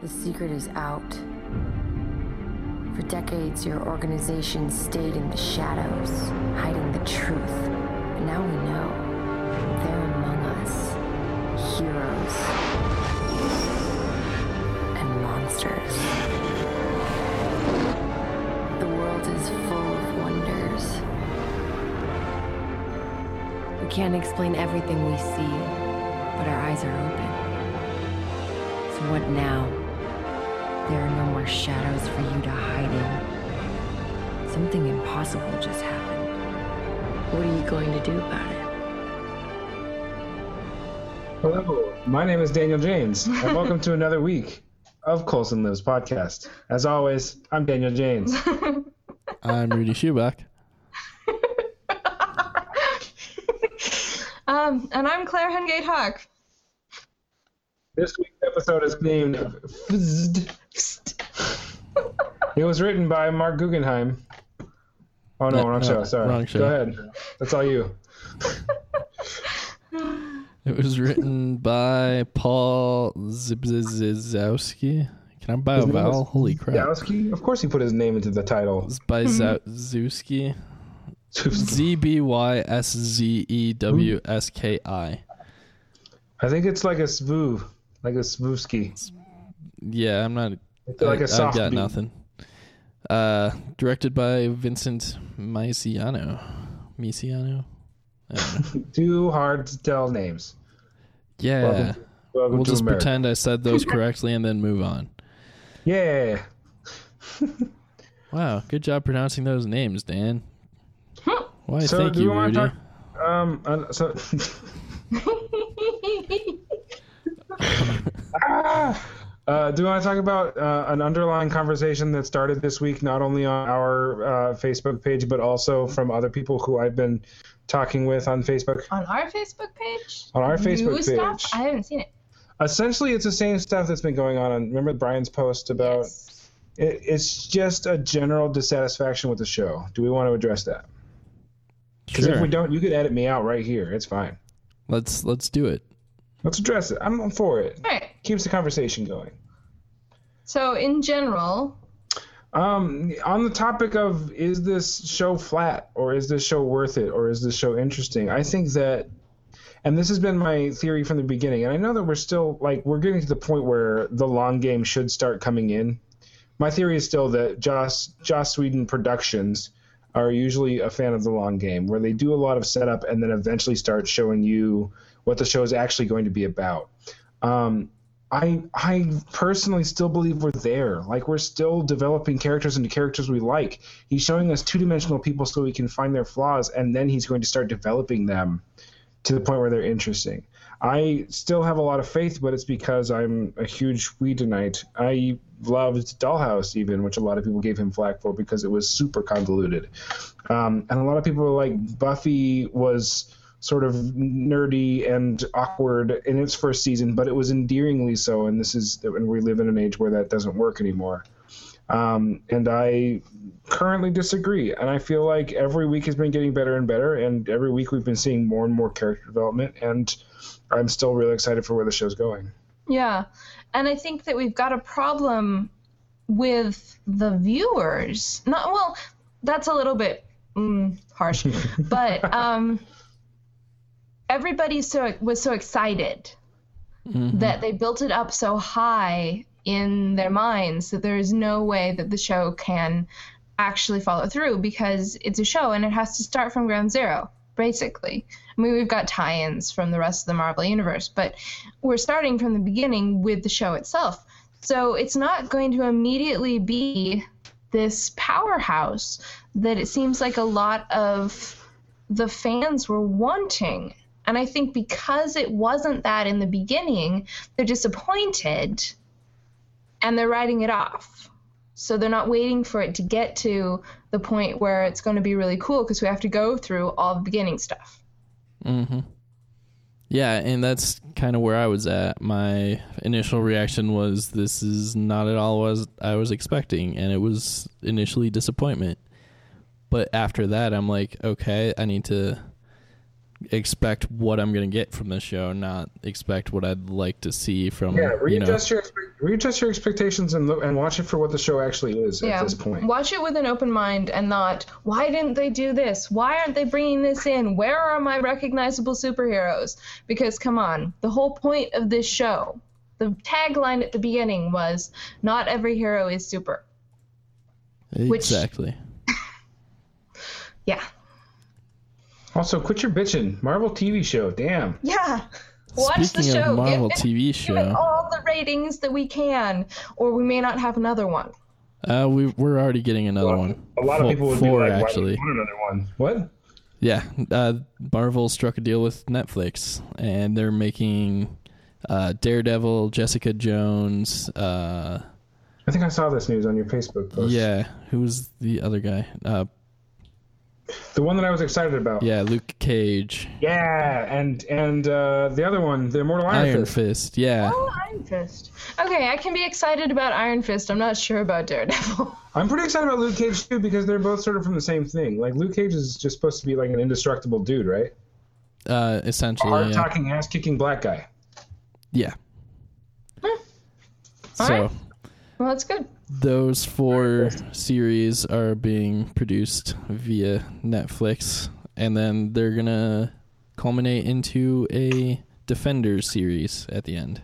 The secret is out. For decades, your organization stayed in the shadows, hiding the truth. But now we know they're among us heroes and monsters. The world is full of wonders. We can't explain everything we see, but our eyes are open. So, what now? There are no more shadows for you to hide in. Something impossible just happened. What are you going to do about it? Hello, my name is Daniel James, and welcome to another week of Coulson Lives podcast. As always, I'm Daniel James. I'm Rudy Schubach. Um, and I'm Claire Hengate Hawk. This week's episode is named Fizzed. It was written by Mark Guggenheim. Oh no, No, wrong no, show. Uh, sorry. wrong show. Go ahead. That's all you. It was written by Paul Zbyszewski. Can I buy a vowel? Holy crap. Dowski? Of course he put his name into the title. It's by mm-hmm. Zowski. Z B Y S Z E W S K I. I think it's like a svoo, like a svooski. Yeah, I'm not. Like I, a soft I've got beat. nothing. Uh, directed by Vincent Misiano. Misiano? I don't know. Too hard to tell names. Yeah. Welcome to, welcome we'll just America. pretend I said those correctly and then move on. Yeah. Wow, good job pronouncing those names, Dan. Why, So thank do you, want Rudy. to talk? Um. uh, so. Ah! Uh, do you want to talk about uh, an underlying conversation that started this week, not only on our uh, Facebook page, but also from other people who I've been talking with on Facebook? On our Facebook page? On our Facebook New stuff? page. I haven't seen it. Essentially, it's the same stuff that's been going on. on remember Brian's post about Yes. it, it's just a general dissatisfaction with the show. Do we want to address that? Because Sure. if we don't, you could edit me out right here. It's fine. Let's let's do it. Let's address it. I'm for it. All right. Keeps the conversation going. So, in general, Um, on the topic of is this show flat or is this show worth it or is this show interesting? I think that, and this has been my theory from the beginning, and I know that we're still like we're getting to the point where the long game should start coming in. My theory is still that Joss Joss Whedon Productions are usually a fan of the long game, where they do a lot of setup and then eventually start showing you what the show is actually going to be about. Um, I I personally still believe we're there. Like we're still developing characters into characters we like. He's showing us two dimensional people so we can find their flaws, and then he's going to start developing them to the point where they're interesting. I still have a lot of faith, but it's because I'm a huge Whedonite. I loved Dollhouse, even, which a lot of people gave him flack for because it was super convoluted. Um, and a lot of people were like, Buffy was sort of nerdy and awkward in its first season, but it was endearingly so. And this is, and we live in an age where that doesn't work anymore. Um, and I currently disagree. And I feel like every week has been getting better and better. And every week we've been seeing more and more character development. And I'm still really excited for where the show's going. yeah. And I think that we've got a problem with the viewers. Not well, that's a little bit mm, harsh, but um, everybody so was so excited Mhm. that they built it up so high in their minds that there is no way that the show can actually follow through because it's a show and it has to start from ground zero basically i mean we've got tie-ins from the rest of the marvel universe but we're starting from the beginning with the show itself so it's not going to immediately be this powerhouse that it seems like a lot of the fans were wanting. And I think because it wasn't that in the beginning, they're disappointed and they're writing it off. So they're not waiting for it to get to the point where it's going to be really cool because we have to go through all the beginning stuff. Mm-hmm. Yeah, and that's kind of where I was at. My initial reaction was, "This is not at all what I was expecting," and it was initially disappointment. But after that, I'm like, okay, I need to expect what I'm going to get from the show, not expect what I'd like to see from Yeah, you know. readjust your readjust your expectations and look and watch it for what the show actually is yeah, at this point. watch it with an open mind and not, why didn't they do this? Why aren't they bringing this in? Where are my recognizable superheroes? Because come on, the whole point of this show, the tagline at the beginning was, not every hero is super. which- exactly. Yeah. Also, quit your bitching. Marvel TV show. Damn. Yeah. Watch Speaking the show. of Marvel give, it- TV give it show, all the ratings that we can, or we may not have another one. uh, we we're already getting another one. A lot of Four- people would four, be like, actually. "Why do you want another one?" What? Yeah, uh, Marvel struck a deal with Netflix, and they're making uh, Daredevil, Jessica Jones. Uh, I think I saw this news on your Facebook post. yeah, who's the other guy? Uh, The one that I was excited about. yeah, Luke Cage, Yeah, and and uh, the other one, the Immortal Iron, Iron Fist. Fist. Yeah, Oh, Iron Fist. Okay, I can be excited about Iron Fist. I'm not sure about Daredevil. I'm pretty excited about Luke Cage too because they're both sort of from the same thing. Like Luke Cage is just supposed to be like an indestructible dude, right? uh, essentially. Hard Yeah. talking, ass kicking black guy. yeah. All So right. Well, that's good. Those four series are being produced via Netflix, and then they're gonna culminate into a Defenders series at the end.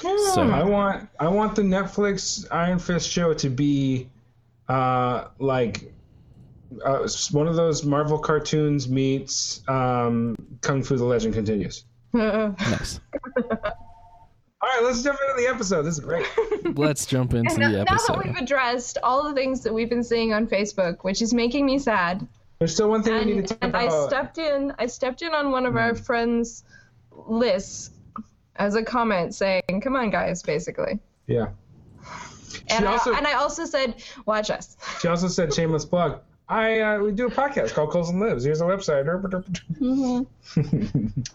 So I want I want the Netflix Iron Fist show to be uh like uh, one of those Marvel cartoons meets um, Kung Fu: The Legend Continues. nice. All right, let's jump into the episode. This is great. Let's jump into now, the now that episode. we've addressed all the things that we've been seeing on Facebook, which is making me sad, There's still one thing we need to talk and I stepped in. I stepped in on one of Hmm. our friends' lists as a comment saying, "Come on, guys," basically. yeah. And, also- I, and I also said, "Watch us." She also said, shameless plug. I uh, we do a podcast called Coulson Lives. Here's a website.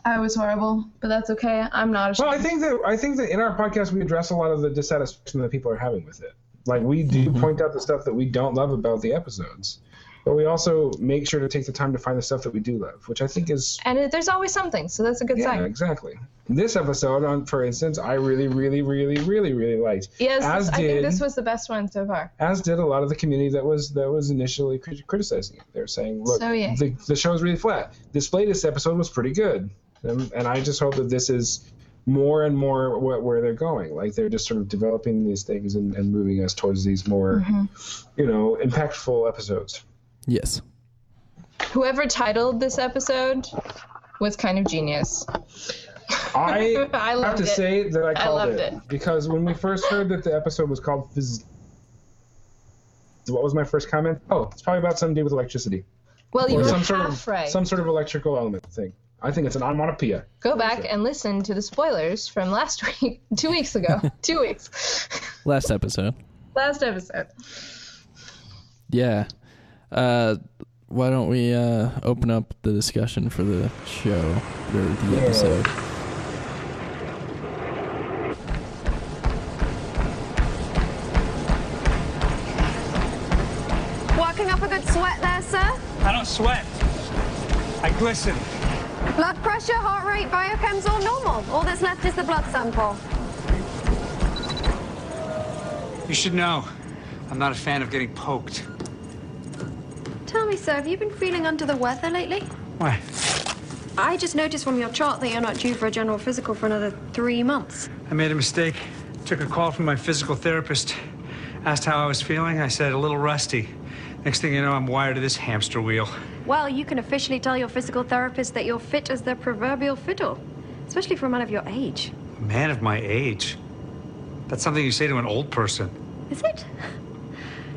I was horrible, but that's okay. I'm not ashamed. Well, I think that I think that in our podcast we address a lot of the dissatisfaction that people are having with it. Like we do point out the stuff that we don't love about the episodes, but we also make sure to take the time to find the stuff that we do love, which I think is and it, there's always something, so that's a good yeah, sign. exactly. This episode, on for instance, I really, really, really, really, really liked. Yes, as I did think this was the best one so far. as did a lot of the community that was that was initially crit- criticizing it. They're saying, "Look, So, yeah. the, the show is really flat. This latest episode was pretty good," and, and I just hope that this is more and more wh- where they're going. Like they're just sort of developing these things and, and moving us towards these more, Mm-hmm. you know, impactful episodes. Yes. Whoever titled this episode was kind of genius. I, I have to it. say that I called loved it, it. because when we first heard that the episode was called Fizz. What was my first comment? Oh, it's probably about something to do with electricity. Well, you or were some sort half of right. some sort of electrical element thing. I think it's an onomatopoeia. Go back and listen to the spoilers from last week, two weeks ago, two weeks, Last episode. last episode. Yeah. Uh, why don't we uh, open up the discussion for the show or the episode? Working up a good sweat there, sir? I don't sweat. I glisten. Blood pressure, heart rate, biochems all normal. All that's left is the blood sample. You should know, I'm not a fan of getting poked. Tell me, sir, have you been feeling under the weather lately? Why? I just noticed from your chart that you're not due for a general physical for another three months. I made a mistake. Took a call from my physical therapist. Asked how I was feeling. I said a little rusty. Next thing you know, I'm wired to this hamster wheel. Well, you can officially tell your physical therapist that you're fit as their proverbial fiddle, especially for a man of your age. A man of my age. That's something you say to an old person. Is it?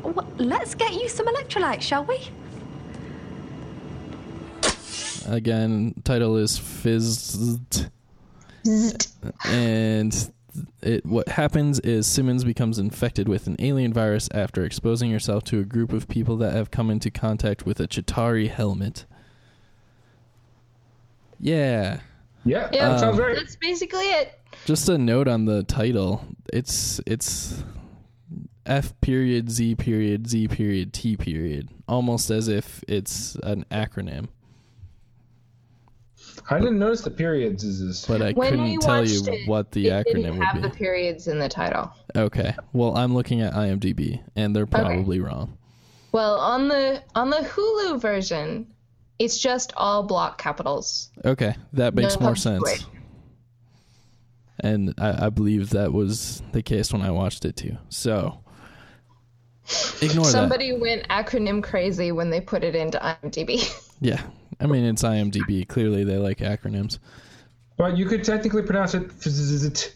Well, let's get you some electrolytes, shall we? Again, title is Fizzed. and it, what happens is Simmons becomes infected with an alien virus after exposing herself to a group of people that have come into contact with a Chitauri helmet. Yeah. Yeah, Yeah, that sounds Um, right. That's basically it. Just a note on the title. It's it's F period Z period Z period T period, almost as if it's an acronym. I didn't notice the periods. Is this? but I When couldn't tell you watched it, what the it didn't acronym have would the periods in the title. Okay. Well, I'm looking at IMDb, and they're probably wrong. Well, on the on the Hulu version, it's just all block capitals. Okay, that makes No more sense. punctuation. And I, I believe that was the case when I watched it too. So ignore that. Somebody went acronym crazy when they put it into IMDb. Yeah. I mean, it's IMDb. Clearly, they like acronyms. But you could technically pronounce it.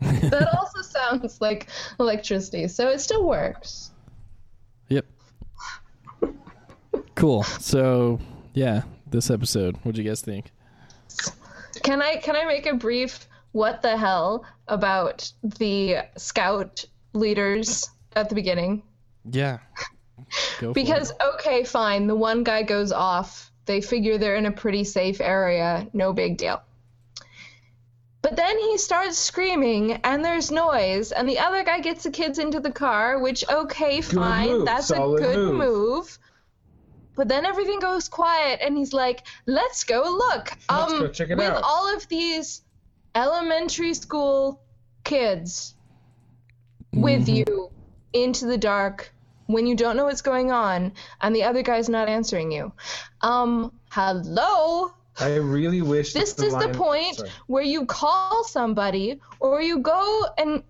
That also sounds like electricity, so it still works. Yep. Cool. So, yeah, this episode. What'd you guys think? Can I can I make a brief what the hell about the scout leaders at the beginning? Yeah. Go for Because it. okay, fine, the one guy goes off. They figure they're in a pretty safe area, no big deal. But then he starts screaming and there's noise and the other guy gets the kids into the car, which okay, fine, move, that's a good move. move. But then everything goes quiet and he's like, "Let's go look." Let's um go check it with out. all of these elementary school kids with Mm-hmm. you into the dark when you don't know what's going on and the other guy's not answering you. Um, hello? I really wish. This that is the line- point Sorry. where you call somebody or you go and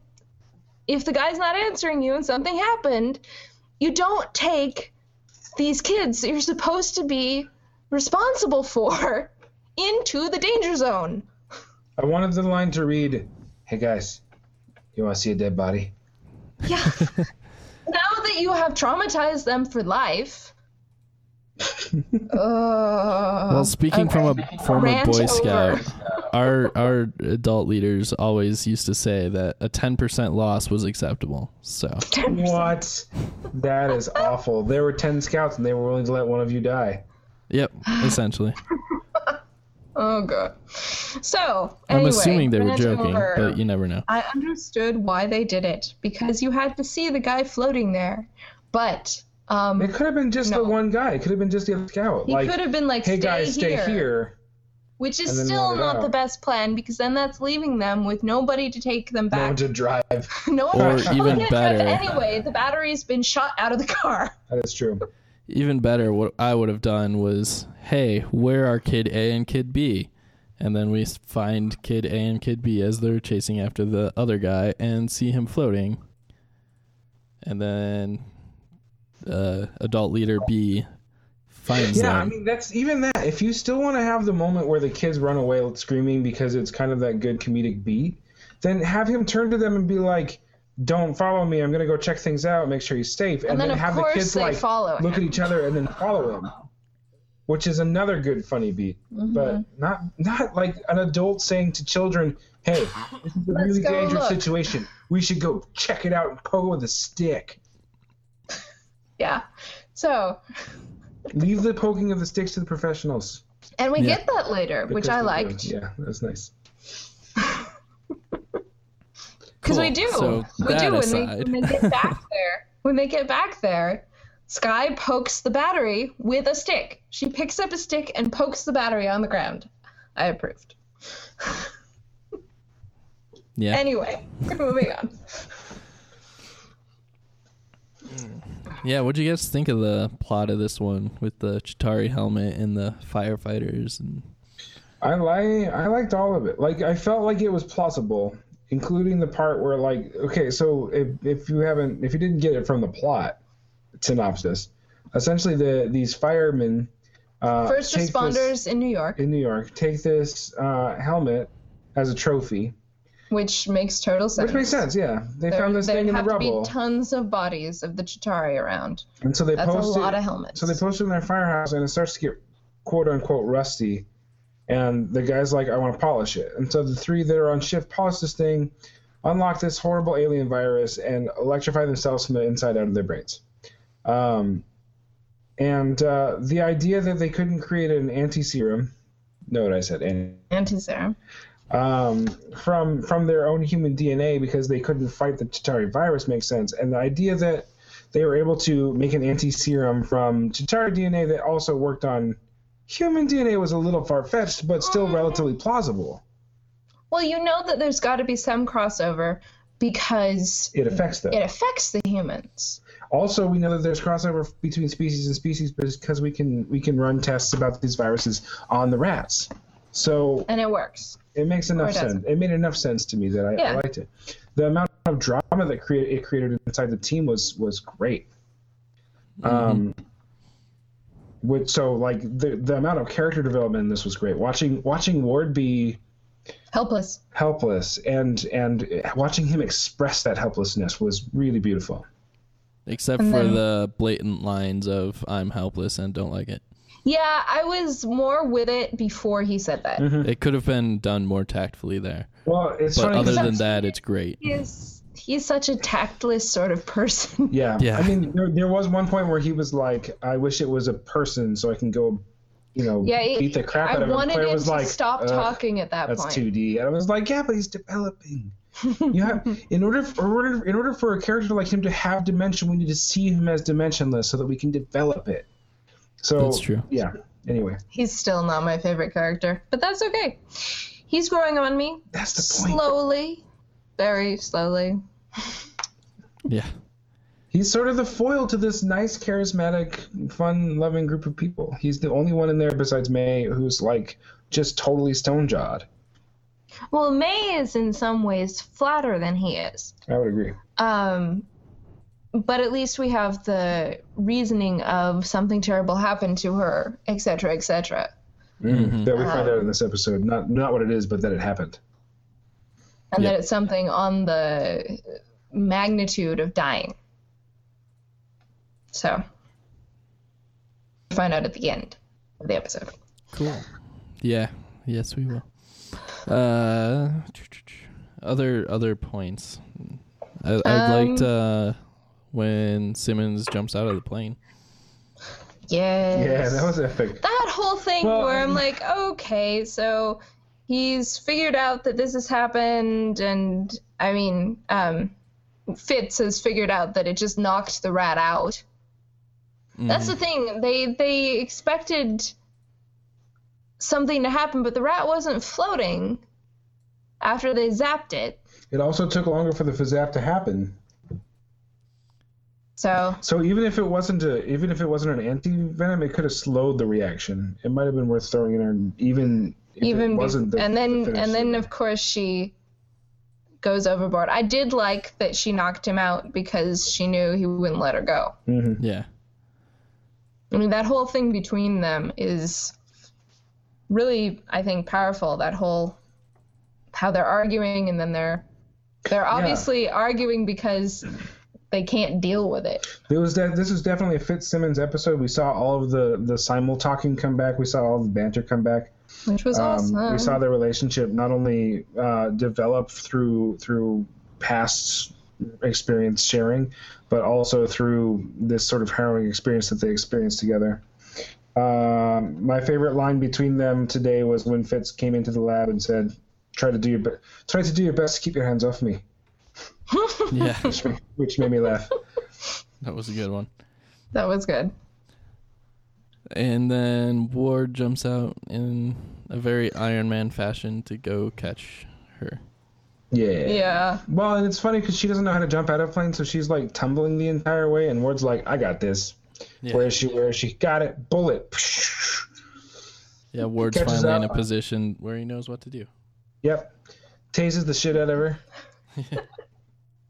if the guy's not answering you and something happened, you don't take these kids that you're supposed to be responsible for into the danger zone. I wanted the line to read, "Hey guys, you want to see a dead body?" Yeah. Now that you have traumatized them for life. uh, Well, speaking from a former Rant Boy. Scout, our our adult leaders always used to say that a 10% loss was acceptable. So, What? That is awful. There were ten scouts, and they were willing to let one of you die. yep, essentially. oh god. So I'm anyway, assuming they were joking, over. but you never know. I understood why they did it because you had to see the guy floating there, but um, It could have been just No. the one guy. It could have been just the other scout. he like, could have been like, hey "Stay guys, stay here," here. which is still not out. the best plan because then that's leaving them with nobody to take them No one back. to drive. No one, Or well, even they can't drive better. Anyway, the battery's been shot out of the car. That is true. Even better, what I would have done was, hey, where are Kid A and Kid B? And then we find Kid A and Kid B as they're chasing after the other guy and see him floating. And then uh, adult leader B finds Yeah, them. I mean that's even that. If you still want to have the moment where the kids run away screaming because it's kind of that good comedic beat, then have him turn to them and be like, "Don't follow me. I'm gonna go check things out, make sure he's safe." And, then, of have the kids like follow look at each other and then follow him, which is another good funny beat. Mm-hmm. But not not like an adult saying to children, "Hey, this is a really dangerous look." situation. We should go check it out and poke it with a stick." Yeah. So, Leave the poking of the sticks to the professionals. and we Yeah. get that later, which I we do. liked. Yeah, that's nice. Because we do. So we that do when they, when they get back there. When they get back there, Skye pokes the battery with a stick. She picks up a stick and pokes the battery on the ground. I approved. yeah. Anyway, moving on. Yeah, what'd you guys think of the plot of this one with the Chitauri helmet and the firefighters and I like I liked all of it. Like I felt like it was plausible, including the part where like okay, so if if you haven't if you didn't get it from the plot synopsis, essentially the these firemen uh, First take this- responders in New York, in New York take this uh, helmet as a trophy, which makes total sense. which makes sense. Yeah, they There, found this thing in the rubble. There have to be tons of bodies of the Chitauri around. and so they That's a lot of helmets. So they posted it in their firehouse, and it starts to get quote unquote rusty. And the guy's like, I want to polish it. And so the three that are on shift polish this thing, unlock this horrible alien virus, and electrify themselves from the inside out of their brains. Um, and uh, the idea that they couldn't create an anti serum, know what I said, anti Anti-serum. um, from from their own human DNA because they couldn't fight the Chitauri virus makes sense. And the idea that they were able to make an anti serum from Chitauri DNA that also worked on human DNA was a little far fetched, but still relatively plausible. Well, you know that there's got to be some crossover because It affects them. it affects the humans. Also, we know that there's crossover between species and species because we can we can run tests about these viruses on the rats. So And it works. it makes enough it doesn't. sense. It made enough sense to me that I, I liked it. The amount of drama that create, it created inside the team was was great. Um, which so like the the amount of character development in this was great. Watching watching Ward be Helpless. helpless and and watching him express that helplessness was really beautiful. Except And for then- the blatant lines of "I'm helpless and don't like it." Yeah, I was more with it before he said that. Mm-hmm. It could have been done more tactfully there, Well, it's but funny. other 'cause- than that, it's great. He's he's such a tactless sort of person. Yeah. Yeah. I mean, there, there was one point where he was like, "I wish it was a person so I can go, you know, Yeah, it- beat the crap out I of him." I wanted him was to like, stop talking at that point. That's point. 2D, and I was like, "Yeah, but he's developing." you have in order for, in order in order for a character like him to have dimension, we need to see him as dimensionless so that we can develop it. So That's true. Yeah. Anyway, He's still not my favorite character, but that's okay. He's growing on me that's the point. slowly, very slowly. Yeah, He's sort of the foil to this nice, charismatic, fun-loving group of people. He's the only one in there besides May who's like just totally stone-jawed. Well, May is in some ways flatter than he is. I would agree. Um, but at least we have the reasoning of something terrible happened to her, etc., etc. Mm-hmm. That we find out in this episode. Not not what it is, but that it happened. And Yep. that it's something on the magnitude of dying. So, find out at the end of the episode. cool. Yeah, yes, we will. Uh, other other points. I, I Um, liked uh, when Simmons jumps out of the plane. Yes. Yeah, that was epic. that whole thing Well, where I'm like, okay, so he's figured out that this has happened, and I mean, um, Fitz has figured out that it just knocked the rat out. That's the thing. They they expected something to happen, but the rat wasn't floating after they zapped it. It also took longer for the fizzap to happen. So So even if it wasn't a, even if it wasn't an anti venom, it could have slowed the reaction. It might have been worth throwing in there, even if even it wasn't. The, and then finish and then of course she goes overboard. I did like that she knocked him out because she knew he wouldn't let her go. Mm-hmm. Yeah, I mean that whole thing between them is really I think powerful. That whole how they're arguing and then they're they're obviously arguing because they can't deal with it. There was that. This was definitely a Fitzsimmons episode. We saw all of the the simul talking come back. We saw all the banter come back. Which was Um, awesome. we saw their relationship not only uh, develop through through past experience sharing, but also through this sort of harrowing experience that they experienced together. Um, my favorite line between them today was when Fitz came into the lab and said, "Try to do your be- try to do your best to keep your hands off me," yeah, which, which made me laugh. that was a good one. that was good. And then Ward jumps out in a very Iron Man fashion to go catch her. Yeah. Yeah. Well, and it's funny because she doesn't know how to jump out of plane, so she's like tumbling the entire way, and Ward's like, "I got this." Yeah. Where is she? Where is she? Got it. Bullet. Yeah, Ward's Catches finally in a position where he knows what to do. Yep. Tases the shit out of her.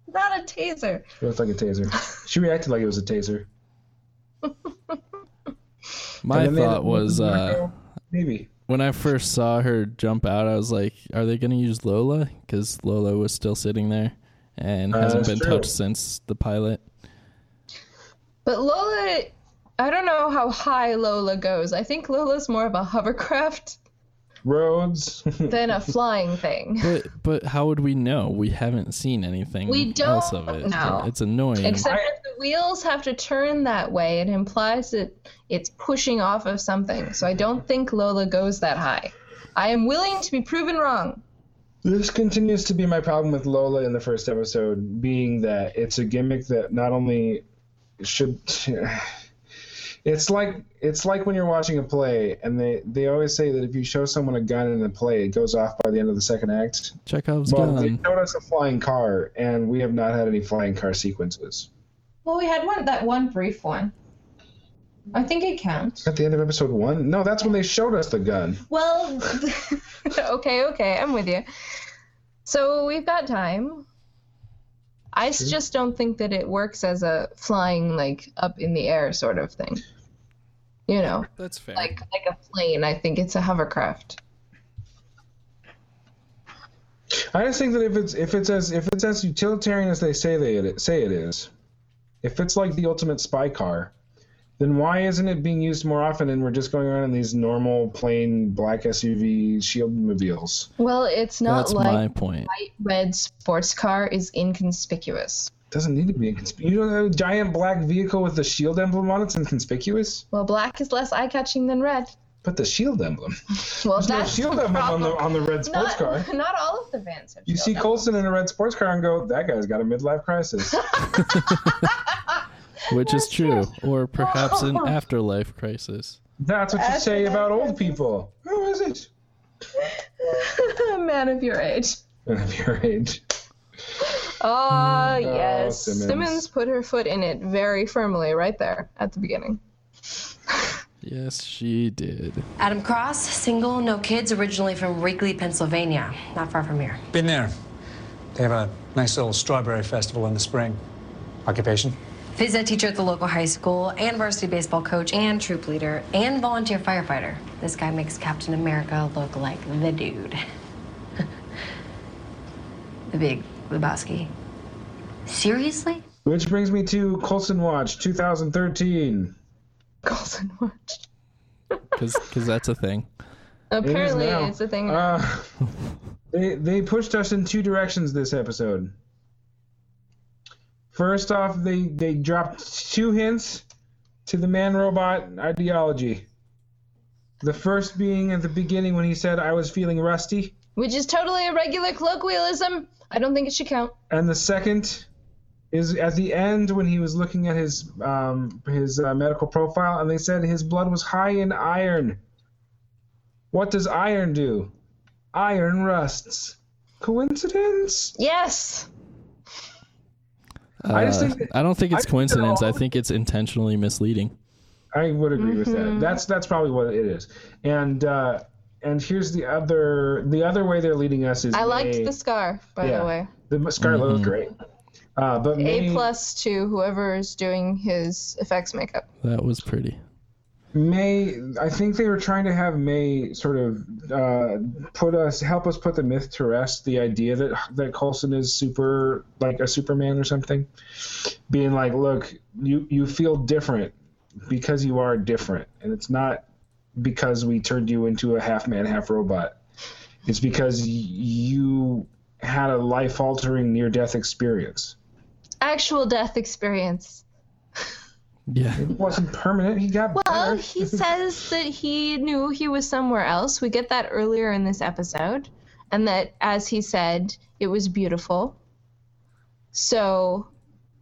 Not a taser. It looks like a taser. She reacted like it was a taser. My And then they- thought was uh, maybe. when I first saw her jump out, I was like, "Are they going to use Lola?" Because Lola was still sitting there and Uh, hasn't been true. touched since the pilot. But Lola, I don't know how high Lola goes. I think Lola's more of a hovercraft Roads. than a flying thing. But but how would we know? We haven't seen anything We else of don't it. know. It's annoying. Except if the wheels have to turn that way, it implies that it's pushing off of something. So I don't think Lola goes that high. I am willing to be proven wrong. this continues to be my problem with Lola in the first episode, being that it's a gimmick that not only should. It's like it's like when you're watching a play, and they they always say that if you show someone a gun in a play, it goes off by the end of the second act. Chekhov's Well, they showed us a flying car, and we have not had any flying car sequences. Well, we had one that one brief one. I think it counts. At the end of episode one, no, that's when they showed us the gun. Well, okay, okay, I'm with you. So we've got time. I just don't think that it works as a flying like up in the air sort of thing. You know, That's fair. like like a plane. I think it's a hovercraft. I just think that if it's if it's as if it's as utilitarian as they say they say it is, if it's like the ultimate spy car, then why isn't it being used more often and we're just going around in these normal plain black SUV shield mobiles? Well, it's not That's like my point. white red sports car is inconspicuous. Doesn't need to be inconspicuous. You know, a giant black vehicle with the shield emblem on it's inconspicuous. Well, black is less eye-catching than red. But the shield emblem. Well, There's no that's shield the emblem on the on the red sports not, car. Not all of the vans have You shield see emblems. Coulson in a red sports car and go, that guy's got a midlife crisis. Which is true. Or perhaps an afterlife crisis. That's what you say about old people. Who is it? a man of your age. Of your age. Ah, yes. Simmons. Simmons. put her foot in it very firmly right there at the beginning. Yes, she did. Adam Cross, single, no kids, originally from Wrigley, Pennsylvania, not far from here. Been there. They have a nice little strawberry festival in the spring. Occupation? Phys ed teacher at the local high school, and varsity baseball coach, and troop leader, and volunteer firefighter. This guy makes Captain America look like the dude. the big Lebowski. Seriously? Which brings me to Coulson Watch 2013. Coulson Watch. Because that's a thing. Apparently, now. it's a thing. Uh, they they pushed us in two directions this episode. First off, they they dropped two hints to the man robot ideology. The first being at the beginning when he said I was feeling rusty, which is totally a regular colloquialism. I don't think it should count. and the second is at the end when he was looking at his um, his uh, medical profile and they said his blood was high in iron. What does iron do? Iron rusts. Coincidence? Yes. I just Uh, think that- I don't think I it's think coincidence. I think it's intentionally misleading. I would agree with that. That's that's probably what it is. And uh, and here's the other the other way they're leading us is I liked May- the scarf by yeah, the way. The Scarlet Mm-hmm. looked great. Uh, but May, A plus to whoever is doing his effects makeup. That was pretty. May I think they were trying to have May sort of uh, put us help us put the myth to rest. The idea that that Coulson is super like a Superman or something, being like, look, you you feel different because you are different, and it's not because we turned you into a half man, half robot. It's because you had a life altering near death experience. Actual death experience. Yeah. It wasn't permanent. He got Well, better. he says that he knew he was somewhere else. We get that earlier in this episode. And that, as he said, it was beautiful. So,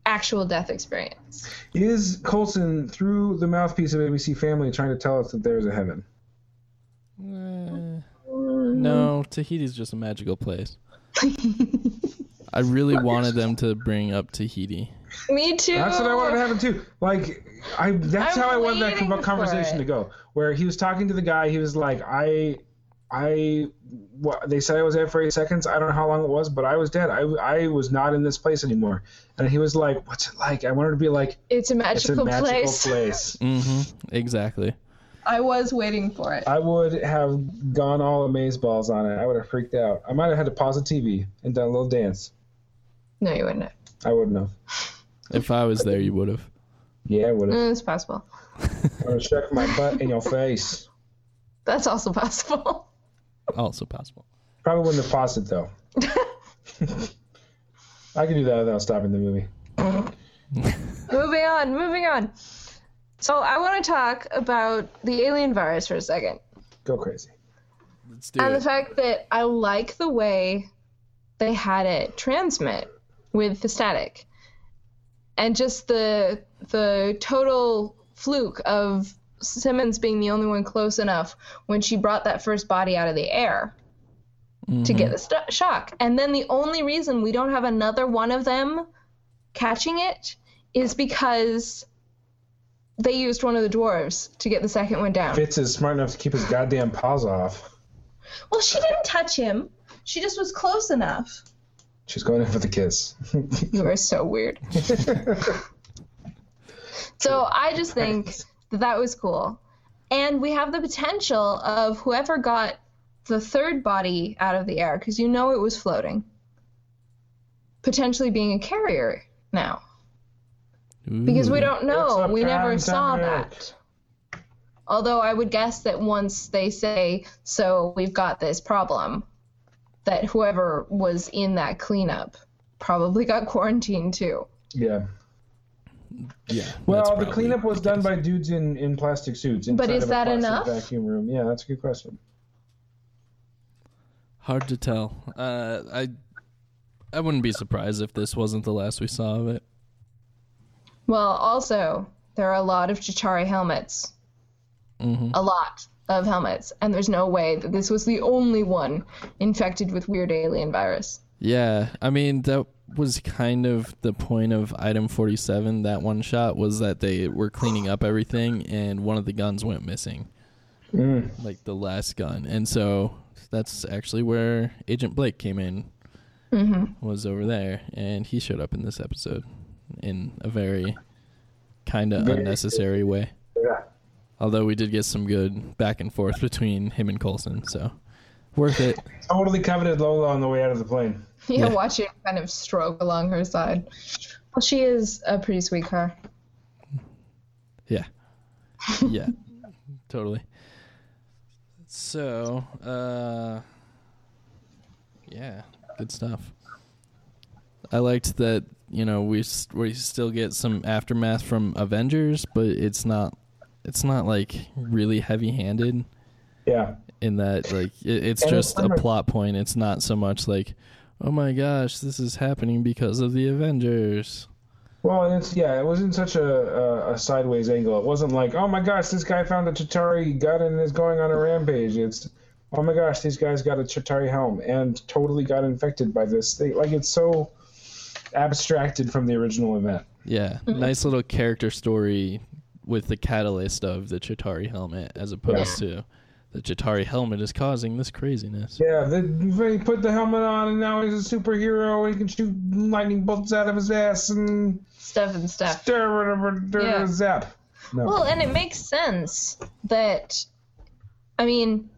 actual death experience. Is Coulson through the mouthpiece of ABC Family trying to tell us that there's a heaven? Uh, no, Tahiti's just a magical place. I really wanted them to bring up Tahiti. Me too. That's what I wanted to happen too. Like, I that's I'm how I wanted that waiting con- for conversation to go. Where he was talking to the guy, he was like, I, I, what they said I was there for eight seconds. I don't know how long it was, but I was dead. I, I was not in this place anymore. And he was like, What's it like? I wanted to be like, It's a magical, It's a magical, magical place. place. Mm-hmm. Exactly. I was waiting for it. I would have gone all amaze balls on it. I would have freaked out. I might have had to pause the TV and done a little dance. No, you wouldn't have. I wouldn't have. If I was there, you would have. Yeah, I would have. Mm, it's possible. I would have stuck my butt in your face. That's also possible. Oh, also possible. Probably wouldn't have paused it though. I can do that without stopping the movie. moving on, moving on. So, I want to talk about the alien virus for a second. Go crazy. Let's do and the fact that I like the way they had it transmit with the static, and just the the total fluke of Simmons being the only one close enough when she brought that first body out of the air to get mm-hmm. the st- shock. And then the only reason we don't have another one of them catching it is because they used one of the dwarves to get the second one down. Fitz is smart enough to keep his goddamn paws off. Well, she didn't touch him. She just was close enough. She's going in for the kiss. You are so weird. so I just think that that was cool. And we have the potential of whoever got the third body out of the air, because you know it was floating, potentially being a carrier now. Because we don't know. It's We never saw pandemic. that. Although I would guess that once they say, so we've got this problem, that whoever was in that cleanup probably got quarantined too. Yeah. Yeah. that's Well, the cleanup was done by dudes in, in plastic suits. But inside is of that plastic enough? Vacuum room. Yeah, that's a good question. Hard to tell. Uh, I I wouldn't be surprised if this wasn't the last we saw of it. Well, also, there are a lot of Chitauri helmets. Mhm. A lot of helmets. And there's no way that this was the only one infected with weird alien virus. Yeah, I mean that was kind of the point of item 47 that one shot was that they were cleaning up everything and one of the guns went missing. Mm. Like the last gun. And so that's actually where Agent Blake came in. Mm-hmm. Was over there and he showed up in this episode in a very kind of unnecessary way. Yeah. Although we did get some good back and forth between him and Coulson, so worth it. Totally coveted Lola on the way out of the plane. You Yeah. watch it kind of stroke along her side. Well, she is a pretty sweet car. Yeah. Yeah. totally. So, uh yeah, good stuff. I liked that, you know, we s- we still get some aftermath from Avengers, but it's not it's not like really heavy-handed Yeah. in that like it, it's And just it's a- plot point. It's not so much like, "Oh my gosh, this is happening because of the Avengers." Well, and it's yeah, it wasn't such a, a, a sideways angle. It wasn't like, oh my gosh, this guy found a Chitauri gun and is going on a rampage. It's, oh my gosh, these guys got a Chitauri helm and totally got infected by this thing. Like it's so abstracted from the original event. Yeah, mm-hmm. nice little character story with the catalyst of the Chitauri helmet, as opposed to the Chitauri helmet is causing this craziness. Yeah, the, he put the helmet on and now he's a superhero. He can shoot lightning bolts out of his ass and Stuff and stuff. stir Yeah. zap. No. Well, and it makes sense that, I mean,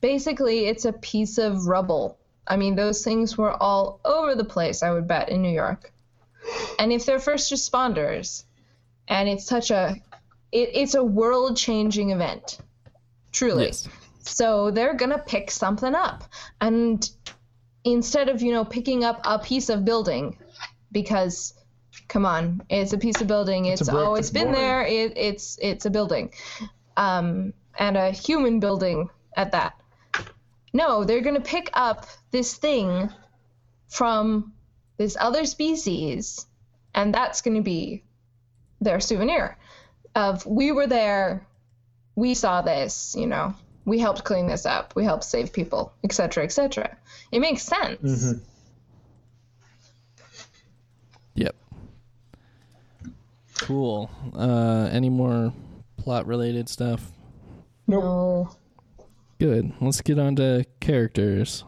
basically it's a piece of rubble. I mean, those things were all over the place, I would bet, in New York. And if they're first responders, and it's such a, it, it's a world changing event, truly. Yes. So they're gonna pick something up, and instead of you know picking up a piece of building, because come on, it's a piece of building. It's, brick, always been there. It, it's it's a building, um, and a human building at that. No, they're gonna pick up this thing from this other species, and that's gonna be their souvenir of we were there, we saw this, you know, we helped clean this up, we helped save people, etc., etc. It makes sense. Mhm. Yep. Cool. Uh, any more plot related stuff? Nope. No. Good. Let's get on to characters.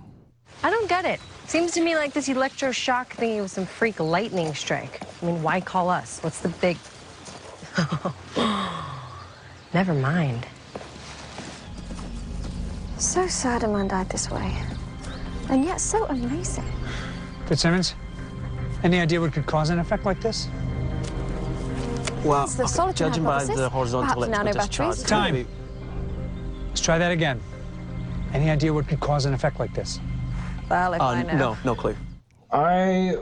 I don't get it. Seems to me like this electroshock thingy was some freak lightning strike. I mean, why call us? What's the big. Never mind. So sad a man died this way. And yet so amazing. Fitzsimmons, any idea what could cause an effect like this? Well, It's the okay, solitary judging by the horizontal Perhaps electrical nano discharge, batteries. Time. Let's try that again. Any idea what could cause an effect like this? Well, if Uh, I know. no, no clue. I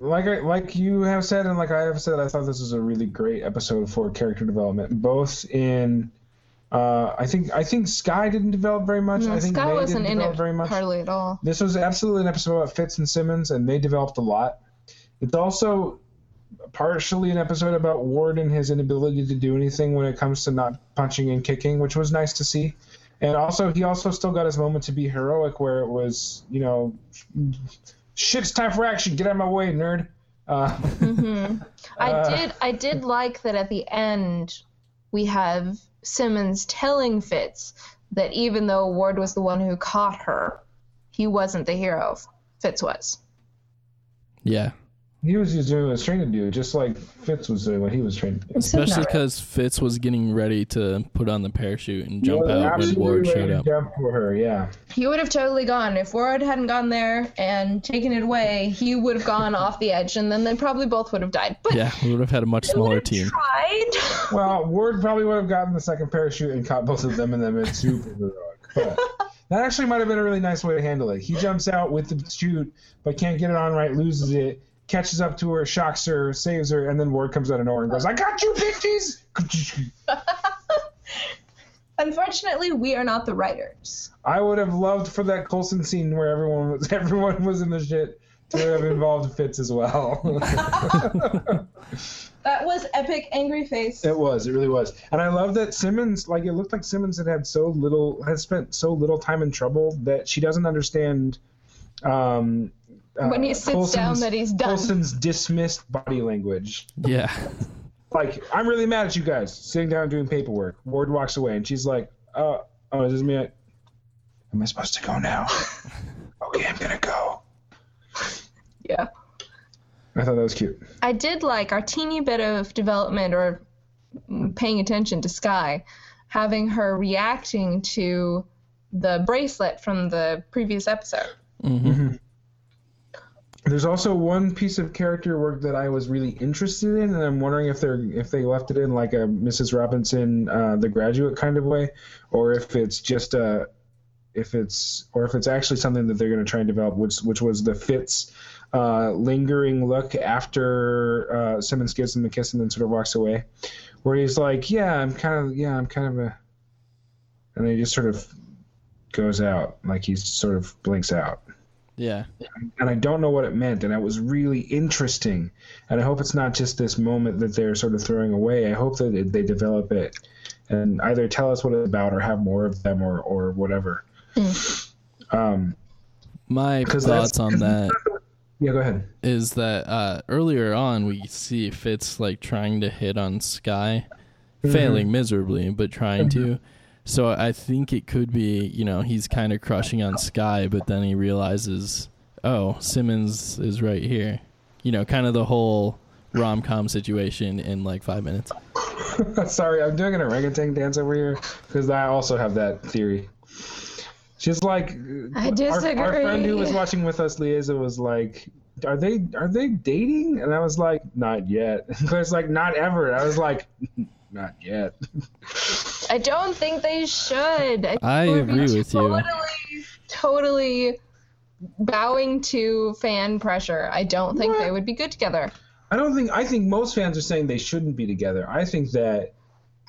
like I like you have said and like I have said, I thought this was a really great episode for character development, both in. Uh, I think I think Skye didn't develop very much. I think Skye May wasn't didn't in develop it very much. hardly at all. This was absolutely an episode about Fitz and Simmons, and they developed a lot. It's also partially an episode about Ward and his inability to do anything when it comes to not punching and kicking, which was nice to see. And also, he also still got his moment to be heroic, where it was, you know, shit's time for action. Get out of my way, nerd. Uh, I Uh, did I did like that at the end we have Simmons telling Fitz that even though Ward was the one who caught her, he wasn't the hero. Fitz was. Yeah. He was just doing what he was trained to do, just like Fitz was doing what he was trained to do. Especially because Fitz was getting ready to put on the parachute and jump was out when Ward ready showed up. Jump for her, yeah. He would have totally gone if Ward hadn't gone there and taken it away. He would have gone off the edge, and then they probably both would have died. But Yeah, we would have had a much smaller team. tried. Well, Ward probably would have gotten the second parachute and caught both of them and then been super heroic. That actually might have been a really nice way to handle it. He jumps out with the chute, but can't get it on right, loses it, catches up to her, shocks her, saves her, and then Ward comes out of nowhere and goes, I got you, bitches! Unfortunately, we are not the writers. I would have loved for that Coulson scene where everyone was everyone was in the shit to have involved Fitz as well. That was epic angry face. It was. It really was. And I love that Simmons, like, it looked like Simmons had had so little, had spent so little time in trouble that she doesn't understand. Um, uh, When he sits Coulson's- down that he's done. Coulson's dismissed body language. Yeah. Like, I'm really mad at you guys sitting down doing paperwork. Ward walks away and she's like, uh, "Oh, oh, is this me? Am I supposed to go now? okay, I'm gonna go." Yeah. I thought that was cute. I did like our teeny bit of development or paying attention to Skye, having her reacting to the bracelet from the previous episode. Mm-hmm. Mm-hmm. There's also one piece of character work that I was really interested in, and I'm wondering if they're if they left it in like a Mrs. Robinson, uh, The Graduate kind of way, or if it's just a if it's or if it's actually something that they're going to try and develop, which which was the Fitz uh, lingering look after uh, Simmons gives him a kiss and then sort of walks away, where he's like, "Yeah, I'm kind of yeah, I'm kind of a," and then he just sort of goes out, like he sort of blinks out Yeah. and I don't know what it meant, and it was really interesting. And I hope it's not just this moment that they're sort of throwing away. I hope that they develop it and either tell us what it's about or have more of them or or whatever. Um, My thoughts on that yeah, go ahead. is that uh, earlier on we see Fitz like trying to hit on Skye, failing miserably, but trying to. So I think it could be, you know, he's kind of crushing on Skye, but then he realizes, oh, Simmons is right here. You know, kind of the whole rom com situation in like five minutes. Sorry, I'm doing an orangutan dance over here because I also have that theory. She's like, I our, disagree. our friend who was watching with us, Liza, was like, "Are they are they dating?" And I was like, "Not yet." Claire's like, "Not ever." And I was like, "Not yet." I don't think they should. I, think I agree with you. Totally, totally bowing to fan pressure. I don't think they would be good together. I don't think I think most fans are saying they shouldn't be together. I think that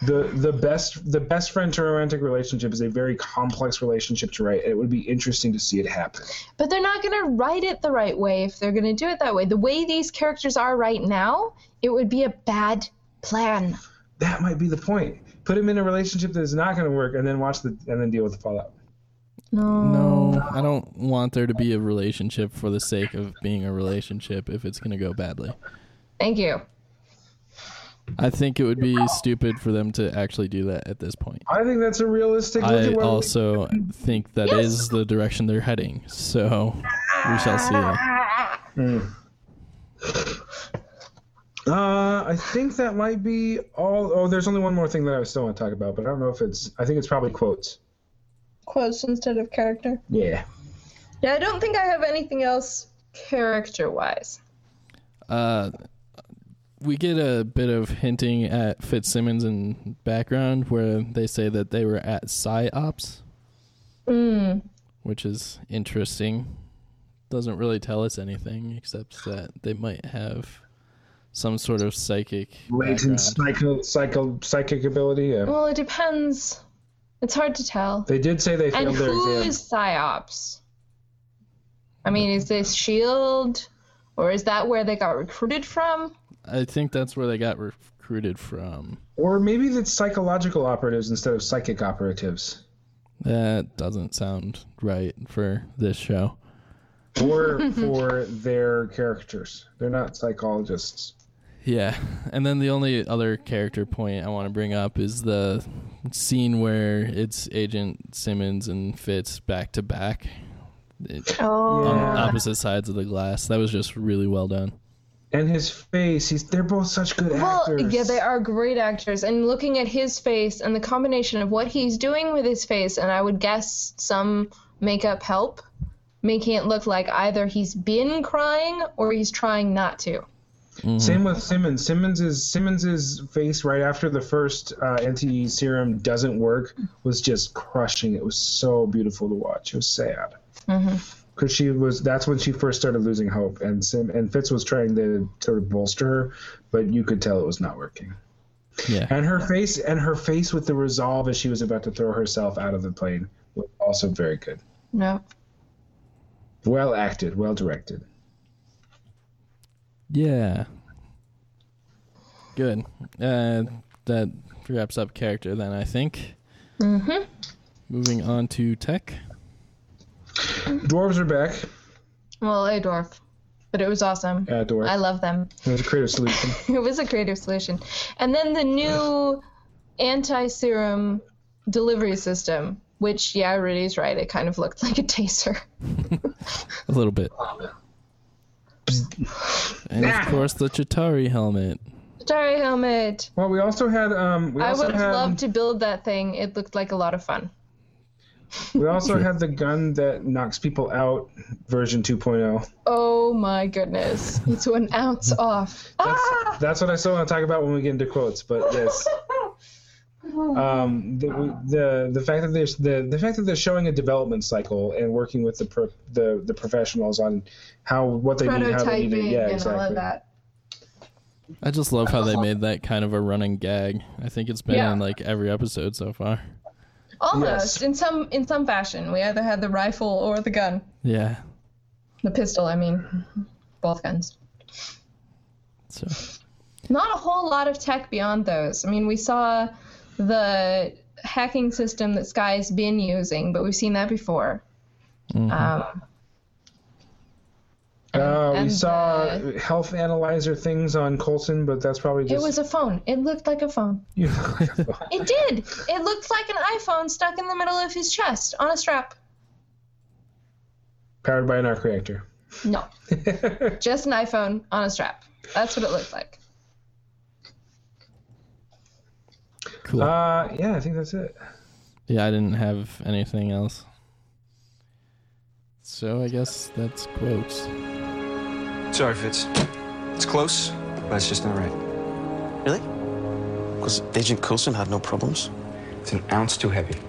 the the best the best friend to romantic relationship is a very complex relationship to write. and It would be interesting to see it happen. But they're not going to write it the right way if they're going to do it that way. The way these characters are right now, it would be a bad plan. That might be the point. Put him in a relationship that is not going to work, and then watch the and then deal with the fallout. No. No, I don't want there to be a relationship for the sake of being a relationship if it's going to go badly. Thank you. I think it would be stupid for them to actually do that at this point. I think that's a realistic. look I at what- also think that is the direction they're heading. So we shall see. Hmm. Uh, I think that might be all. Oh, there's only one more thing that I still want to talk about, but I don't know if it's. I think it's probably quotes. Quotes instead of character. Yeah. Yeah, I don't think I have anything else character wise. Uh, we get a bit of hinting at Fitzsimmons in background where they say that they were at PsyOps, Mm. which is interesting. Doesn't really tell us anything except that they might have some sort of psychic Latent psycho, psycho, psychic ability. Yeah. Well, it depends. It's hard to tell. They did say they And their who exam. is PsyOps? I mean, is this SHIELD? Or is that where they got recruited from? I think that's where they got recruited from. Or maybe it's psychological operatives instead of psychic operatives. That doesn't sound right for this show. Or for their characters. They're not psychologists. Yeah, and then the only other character point I want to bring up is the scene where it's Agent Simmons and Fitz back to back Oh. on opposite sides of the glass. That was just really well done. And his face, he's they're both such good Well, actors. yeah, they are great actors. And looking at his face and the combination of what he's doing with his face, and I would guess some makeup help, making it look like either he's been crying or he's trying not to. Same with Simmons. Simmons's Simmons's face right after the first uh, anti serum doesn't work was just crushing. It was so beautiful to watch. It was sad because she was. That's when she first started losing hope, and Sim and Fitz was trying to sort of bolster her, but you could tell it was not working. Yeah. And her face and her face with the resolve as she was about to throw herself out of the plane was also very good. No. Well acted, well directed. Yeah. Good. Uh, that wraps up character then, I think. Mm-hmm. Moving on to tech. Dwarves are back. Well, a dwarf. But it was awesome. Dwarf. I love them. It was a creative solution. it was a creative solution. And then the new anti serum delivery system, which, yeah, Rudy's right. It kind of looked like a taser. A little bit. And of course, the Chitauri helmet. Starry helmet. Well, we also had um, we I also would have had loved to build that thing. It looked like a lot of fun. we also had the gun that knocks people out version 2.0. Oh my goodness. It's an ounce off. That's, Ah! that's what I still want to talk about when we get into quotes. But yes, um, the, the the fact that there's the the fact that they're showing a development cycle and working with the pro, the the professionals on how what they need, how they need it. Yeah, and exactly. all of that. I just love how they made that kind of a running gag. I think it's been Yeah. in like every episode so far. Almost Yes. in some in some fashion. We either had the rifle or the gun. Yeah. The pistol, I mean. Both guns. So Not a whole lot of tech beyond those. I mean, we saw the hacking system that Skye's been using, but we've seen that before. Um, Uh, we And saw health analyzer things on Coulson, but that's probably just. it was a phone. It looked like a phone. It did. It looked like an iPhone stuck in the middle of his chest on a strap. powered by an arc reactor. No, just an iPhone on a strap. That's what it looked like. Cool. Uh, yeah, I think that's it. yeah, I didn't have anything else. So I guess that's quotes. Sorry, Fitz. It's close, but it's just not right. Really? Because Agent Coulson had no problems. It's an ounce too heavy.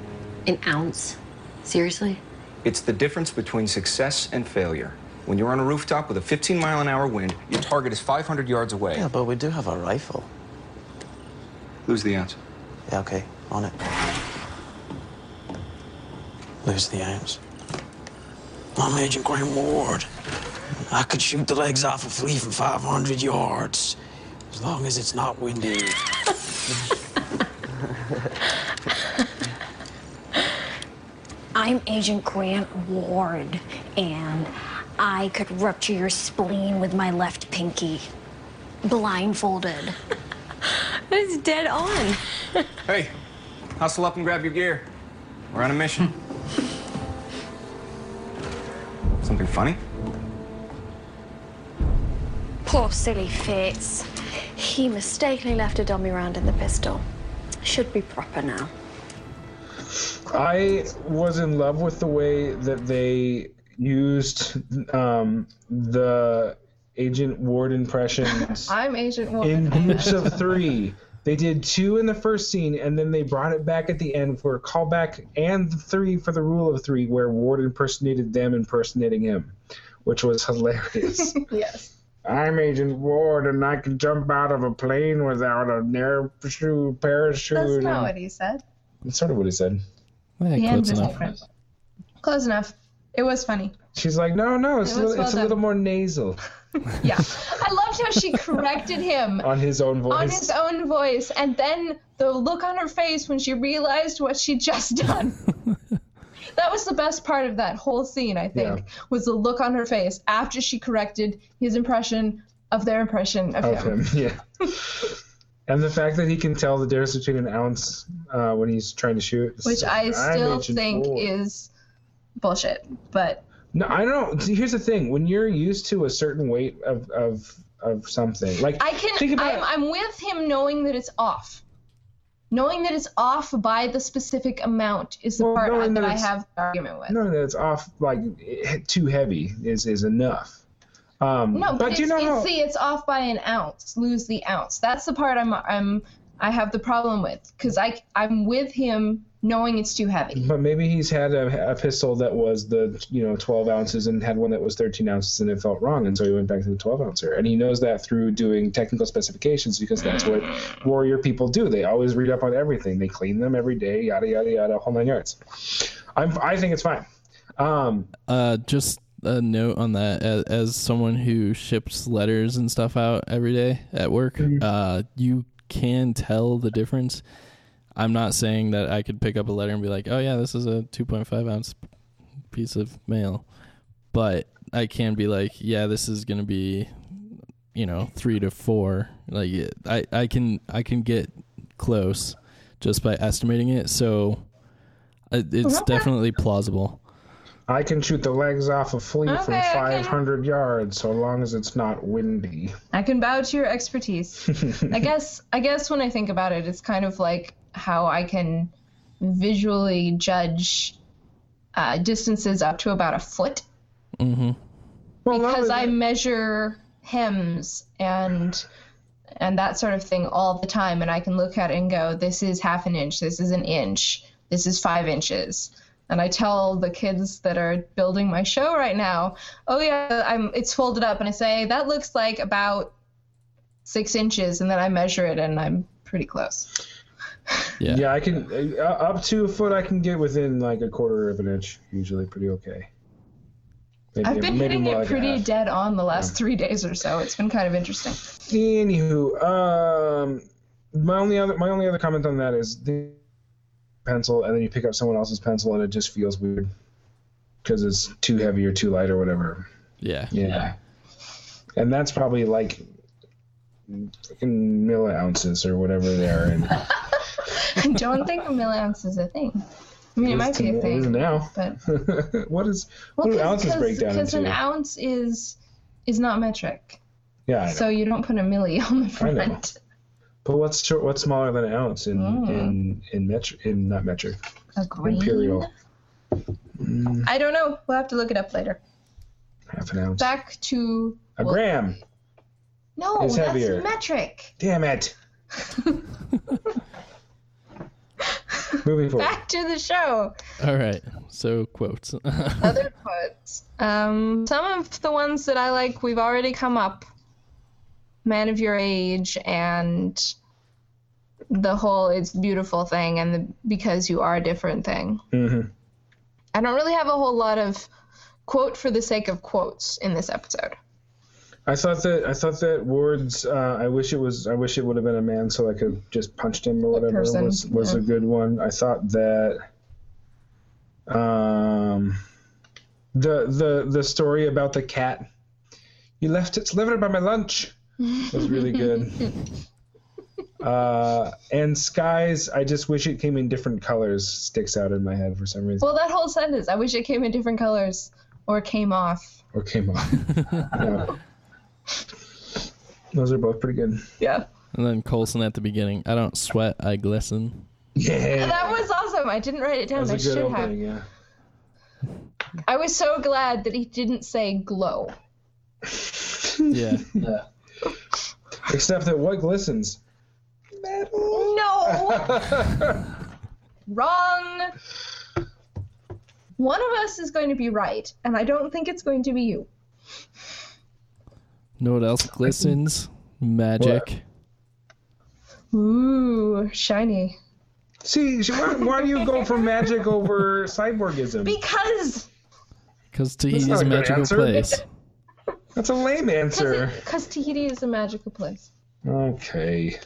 An ounce? Seriously? It's the difference between success and failure. When you're on a rooftop with a 15 mile an hour wind, your target is 500 yards away. Yeah, but we do have a rifle. Lose the ounce. Yeah, okay, on it. Lose the ounce. I'm Agent Graham Ward. I could shoot the legs off a flea from 500 yards. As long as it's not windy. I'm Agent Grant Ward, and I could rupture your spleen with my left pinky. Blindfolded. That's dead on. Hey, hustle up and grab your gear. We're on a mission. Something funny? Poor silly Fitz. He mistakenly left a dummy round in the pistol. Should be proper now. I was in love with the way that they used um, the Agent Ward impressions I'm Agent Ward. in groups of three. They did two in the first scene, and then they brought it back at the end for a callback and three for the rule of three, where Ward impersonated them impersonating him, which was hilarious. yes. I'm Agent Ward, and I can jump out of a plane without a parachute. parachute. That's not what he said. That's sort of what he said. Yeah, The end close was enough. different. Close enough. It was funny. She's like, no, no, it's, It a was little, it's a little more nasal. Yeah. I loved how she corrected him on his own voice. on his own voice, and then the look on her face when she realized what she'd just done. that was the best part of that whole scene, I think, Yeah. was the look on her face after she corrected his impression of their impression of, of him. him. Yeah. and the fact that he can tell the difference between an ounce uh, when he's trying to shoot, Which so- I still think is bullshit. But No, I don't know. See, here's the thing: when you're used to a certain weight of of of something, like I can, think about I'm, I'm with him knowing that it's off. Knowing that it's off by the specific amount is the Well, part that that I have argument with. knowing that it's off, like too heavy, is is enough. Um, No, but, but you know, it's how- see, it's off by an ounce. Lose the ounce. That's the part I'm I'm I have the problem with because I I'm with him knowing it's too heavy. But maybe he's had a, a pistol that was the you know 12 ounces and had one that was 13 ounces and it felt wrong, and so he went back to the 12 ouncer. And he knows that through doing technical specifications because that's what warrior people do. They always read up on everything. They clean them every day, yada yada yada, whole nine yards. I'm I think it's fine. Um, Uh, just a note on that. As, as someone who ships letters and stuff out every day at work, uh, you can tell the difference. I'm not saying that I could pick up a letter and be like, "Oh yeah, this is a 2.5 ounce piece of mail," but I can be like, "Yeah, this is gonna be, you know, three to four. Like, I I can I can get close just by estimating it. So uh, it's Okay. definitely plausible. I can shoot the legs off a flea from Okay, I can- 500 yards, so long as it's not windy. I can bow to your expertise. I guess I guess when I think about it, it's kind of like how I can visually judge uh, distances up to about a foot Mm-hmm. Well, because only I measure hems and and that sort of thing all the time, and I can look at it and go, "This is half an inch. This is an inch. This is five inches." And I tell the kids that are building my show right now, "Oh yeah, I'm. It's folded up," and I say, "That looks like about six inches," and then I measure it, and I'm pretty close. Yeah. Yeah, I can uh, up to a foot. I can get within like a quarter of an inch. Usually, pretty okay. Maybe, I've been maybe hitting it like pretty half. dead on the last three days or so. It's been kind of interesting. Anywho, um, my only other my only other comment on that is the pencil, and then you pick up someone else's pencil, and it just feels weird because it's too heavy or too light or whatever. Yeah. Yeah, and that's probably like fucking milli ounces or whatever they are. And I don't think a milli ounce is a thing. I mean, it might be a It is thing, now. but what is well, what do ounces break down because an ounce is is not metric, yeah, I know. so you don't put a milli on the I know. front. But what's short, what's smaller than an ounce in Mm. in in metric in not metric A grain? imperial? Mm, I don't know. We'll have to look it up later. half an ounce. Back to a well, gram. No, is that's heavier. metric. Damn it. Moving forward. Back to the show. All right. So quotes. Other quotes. Um, some of the ones that I like, we've already come up. Man of Your Age and the whole "It's beautiful" thing, and the "Because you are a different" thing. hmm I don't really have a whole lot of quote for the sake of quotes in this episode. I thought that I thought that Ward's uh, I wish it was I wish it would have been a man so I could just punched him or whatever person, was was yeah. a good one. I thought that um the the the story about the cat you left its liver by my lunch was really good. Uh, and Skye's, I just wish it came in different colors. Sticks out in my head for some reason, Well, that whole sentence. I wish it came in different colors or came off. or came on. Yeah. Those are both pretty good. Yeah. and then Coulson at the beginning. I don't sweat, I glisten. Yeah, That was awesome. I didn't write it down. I was a good should have. Yeah. I was so glad that he didn't say glow. yeah. Yeah. Except that what glistens? No! Wrong! One of us is going to be right, and I don't think it's going to be you. Know what else glistens? Magic. Ooh, shiny. See, why, why do you go for magic over cyborgism? Because Because Tahiti's not a a magical place. That's a lame answer. Because Tahiti is a magical place. Okay.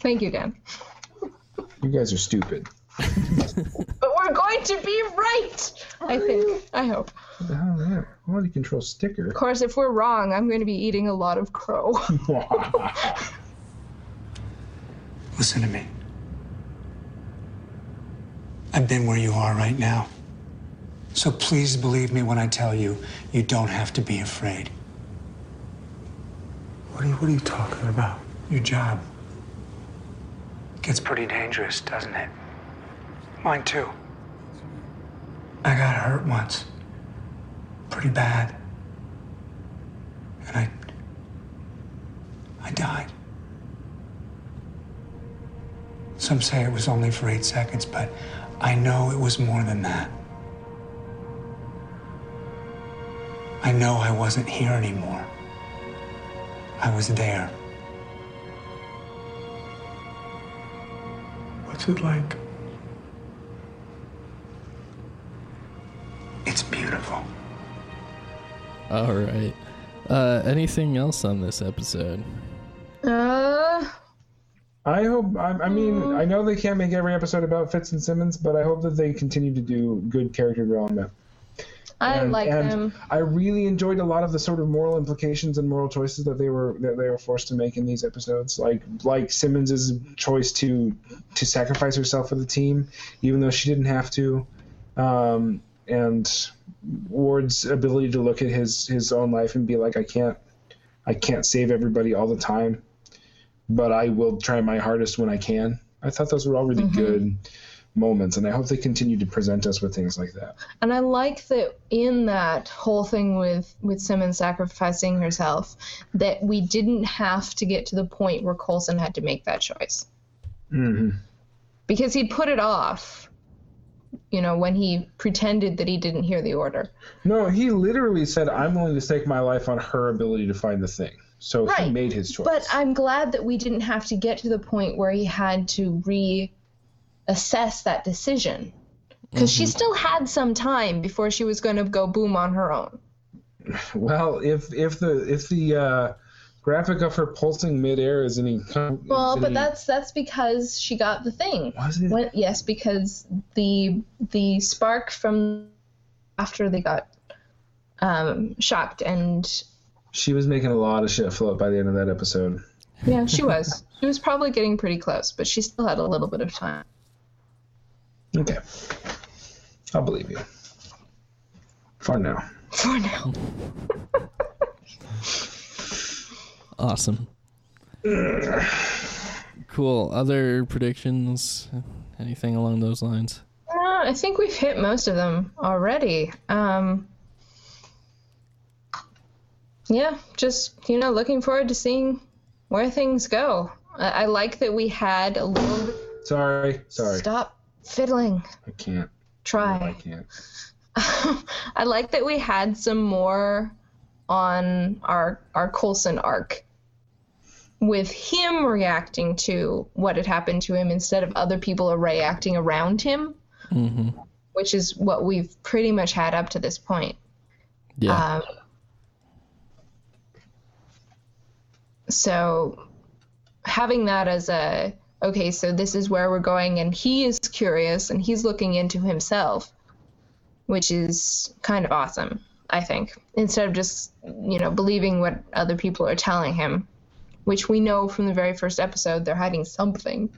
Thank you, Dan. You guys are stupid. But we're going to be right. I think. I hope. Oh, what the hell is that? Quality control sticker. Of course, if we're wrong, I'm going to be eating a lot of crow. Listen to me. I've been where you are right now. So please believe me when I tell you, you don't have to be afraid. What are you, what are you talking about? Your job. Gets pretty dangerous, doesn't it? Mine too. I got hurt once. Pretty bad. And I. I died. Some say it was only for eight seconds, but I know it was more than that. I know I wasn't here anymore. I was there. What's it like? It's beautiful. All right. Uh, anything else on this episode? Uh, I hope. I, I mean, I know they can't make every episode about Fitz and Simmons, but I hope that they continue to do good character development. I And- like and them. I really enjoyed a lot of the sort of moral implications and moral choices that they were that they were forced to make in these episodes. Like like Simmons's choice to to sacrifice herself for the team, even though she didn't have to, um, and Ward's ability to look at his his own life and be like, I can't I can't save everybody all the time, but I will try my hardest when I can. I thought those were all really good moments, and I hope they continue to present us with things like that. And I like that in that whole thing with with Simmons sacrificing herself, that we didn't have to get to the point where Coulson had to make that choice hmm because he'd put it off. You know, when he pretended that he didn't hear the order. No, he literally said, "I'm willing to stake my life on her ability to find the thing." So he made his choice. But I'm glad that we didn't have to get to the point where he had to reassess that decision. Because she still had some time before she was going to go boom on her own. well, if if the if the uh, graphic of her pulsing midair is any com- Well, is but any- that's that's because she got the thing. Was it? When, yes, because the the spark from after they got um, shocked and she was making a lot of shit float by the end of that episode. yeah, she was. she was probably getting pretty close, but she still had a little bit of time. Okay, I'll believe you. For now. For now. Awesome. cool. Other predictions? Anything along those lines? Uh, I think we've hit most of them already. Um, yeah, just you know, looking forward to seeing where things go. I, I like that we had a little. Sorry, sorry. Stop fiddling. I can't. Try. I can't. I like that we had some more on our our Coulson arc with him reacting to what had happened to him instead of other people reacting around him, Mm-hmm. which is what we've pretty much had up to this point. Yeah. Um, so having that as a okay, so this is where we're going, and he is curious and he's looking into himself, which is kind of awesome, I think. Instead of just you know believing what other people are telling him, which we know from the very first episode they're hiding something.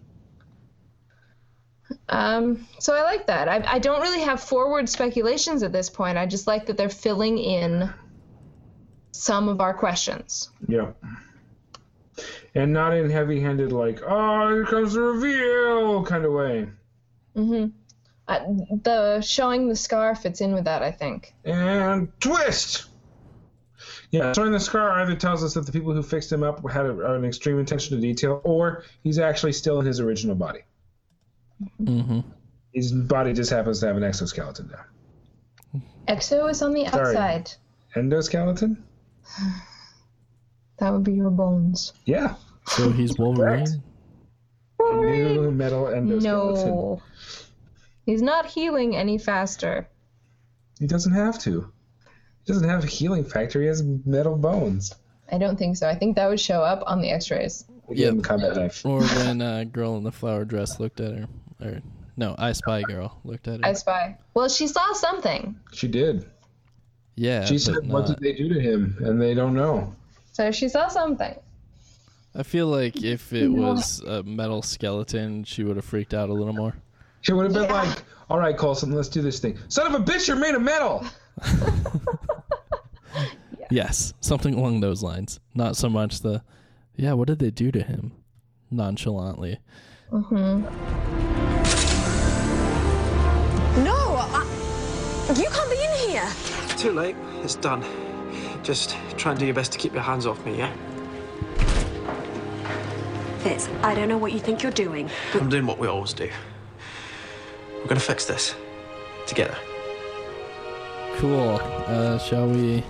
Um, so I like that. I, I don't really have forward speculations at this point. I just like that they're filling in some of our questions. Yeah. And not in heavy-handed like, oh, here comes the reveal kind of way. hmm Uh, the showing the scar fits in with that, I think. And twist. Yeah, showing the scar either tells us that the people who fixed him up had a, an extreme attention to detail, or he's actually still in his original body. Mm-hmm. His body just happens to have an exoskeleton now. Exo is on the Sorry. outside. Endoskeleton? That would be your bones. Yeah. So he's Wolverine. New metal endoskeleton. No. He's not healing any faster. He doesn't have to. He doesn't have a healing factor. He has metal bones. I don't think so. I think that would show up on the X-rays. Yeah, him a combat knife. Or when a girl in the flower dress looked at her, or no, I Spy girl looked at her. I spy. Well, she saw something, She did. yeah, She said, "What not- did they do to him?" And they don't know. So she saw something. I feel like if it was a metal skeleton, she would have freaked out a little more. She would have been like, "All right, Coulson, let's do this thing." Son of a bitch, you're made of metal. Yes, something along those lines. Not so much the, yeah, what did they do to him? Nonchalantly. Mm-hmm. No, I, you can't be in here. Too late. It's done. Just try and do your best to keep your hands off me, yeah? Fitz, I don't know what you think you're doing, but I'm doing what we always do. We're gonna fix this. Together. Cool. Uh, shall we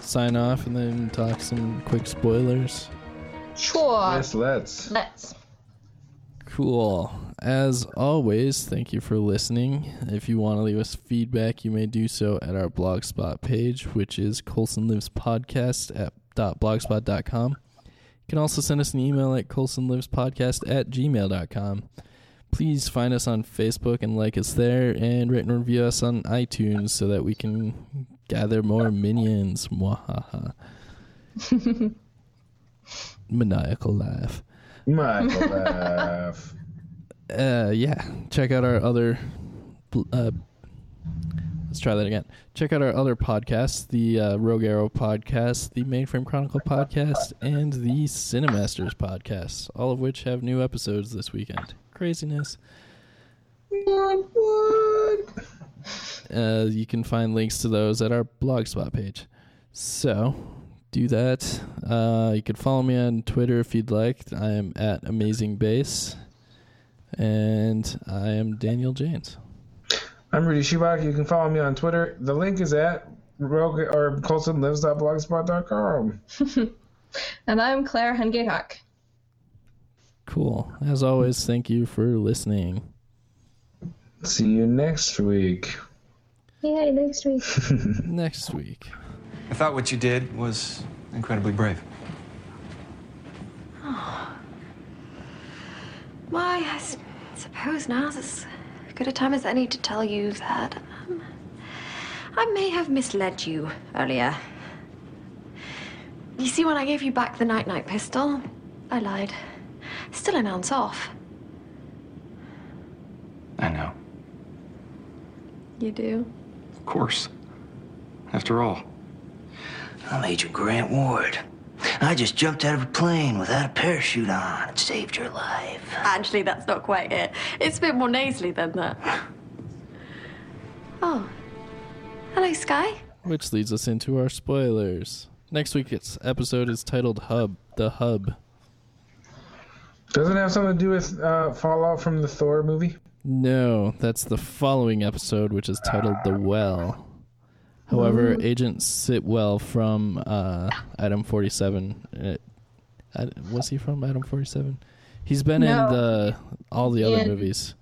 sign off and then talk some quick spoilers? Sure. Yes, let's. Let's. Cool. As always, thank you for listening. If you want to leave us feedback, you may do so at our blogspot page, which is Coulson Lives Podcast at .blogspot.com. You can also send us an email at coulsonlivespodcast at gmail.com. Please find us on Facebook and like us there, and rate and review us on iTunes so that we can gather more minions. Mwahaha. Maniacal laugh. Michael uh yeah. Check out our other uh let's try that again. Check out our other podcasts the uh, rogue arrow podcast the mainframe chronicle podcast and the cinemasters podcast all of which have new episodes this weekend. Craziness. Uh, you can find links to those at our blogspot page. So do that uh, you can follow me on twitter if you'd like i am at amazing base and I am Daniel James. I'm Rudy Shibak. You can follow me on Twitter. The link is at rogue or coulsonlives.blogspot.com. And I'm Claire Hungayhawk. Cool. As always, thank you for listening. See you next week. Yay, next week. Next week. I thought what you did was incredibly brave. Oh. Why, I s- suppose now's as good a time as any to tell you that um, I may have misled you earlier. You see, when I gave you back the night night pistol, I lied. Still an ounce off. I know. You do? Of course. After all. I'm Agent Grant Ward. I just jumped out of a plane without a parachute on. It saved your life. Actually, that's not quite it. It's a bit more nasally than that. Oh. Hello, Skye. Which leads us into our spoilers. Next week's episode is titled Hub, the Hub. Doesn't it have something to do with uh, Fallout from the Thor movie? No, that's the following episode, which is titled The Well. However, Agent Sitwell from uh, Item 47. Uh, I- was he from Item 47? He's been No. in the all the other In- movies.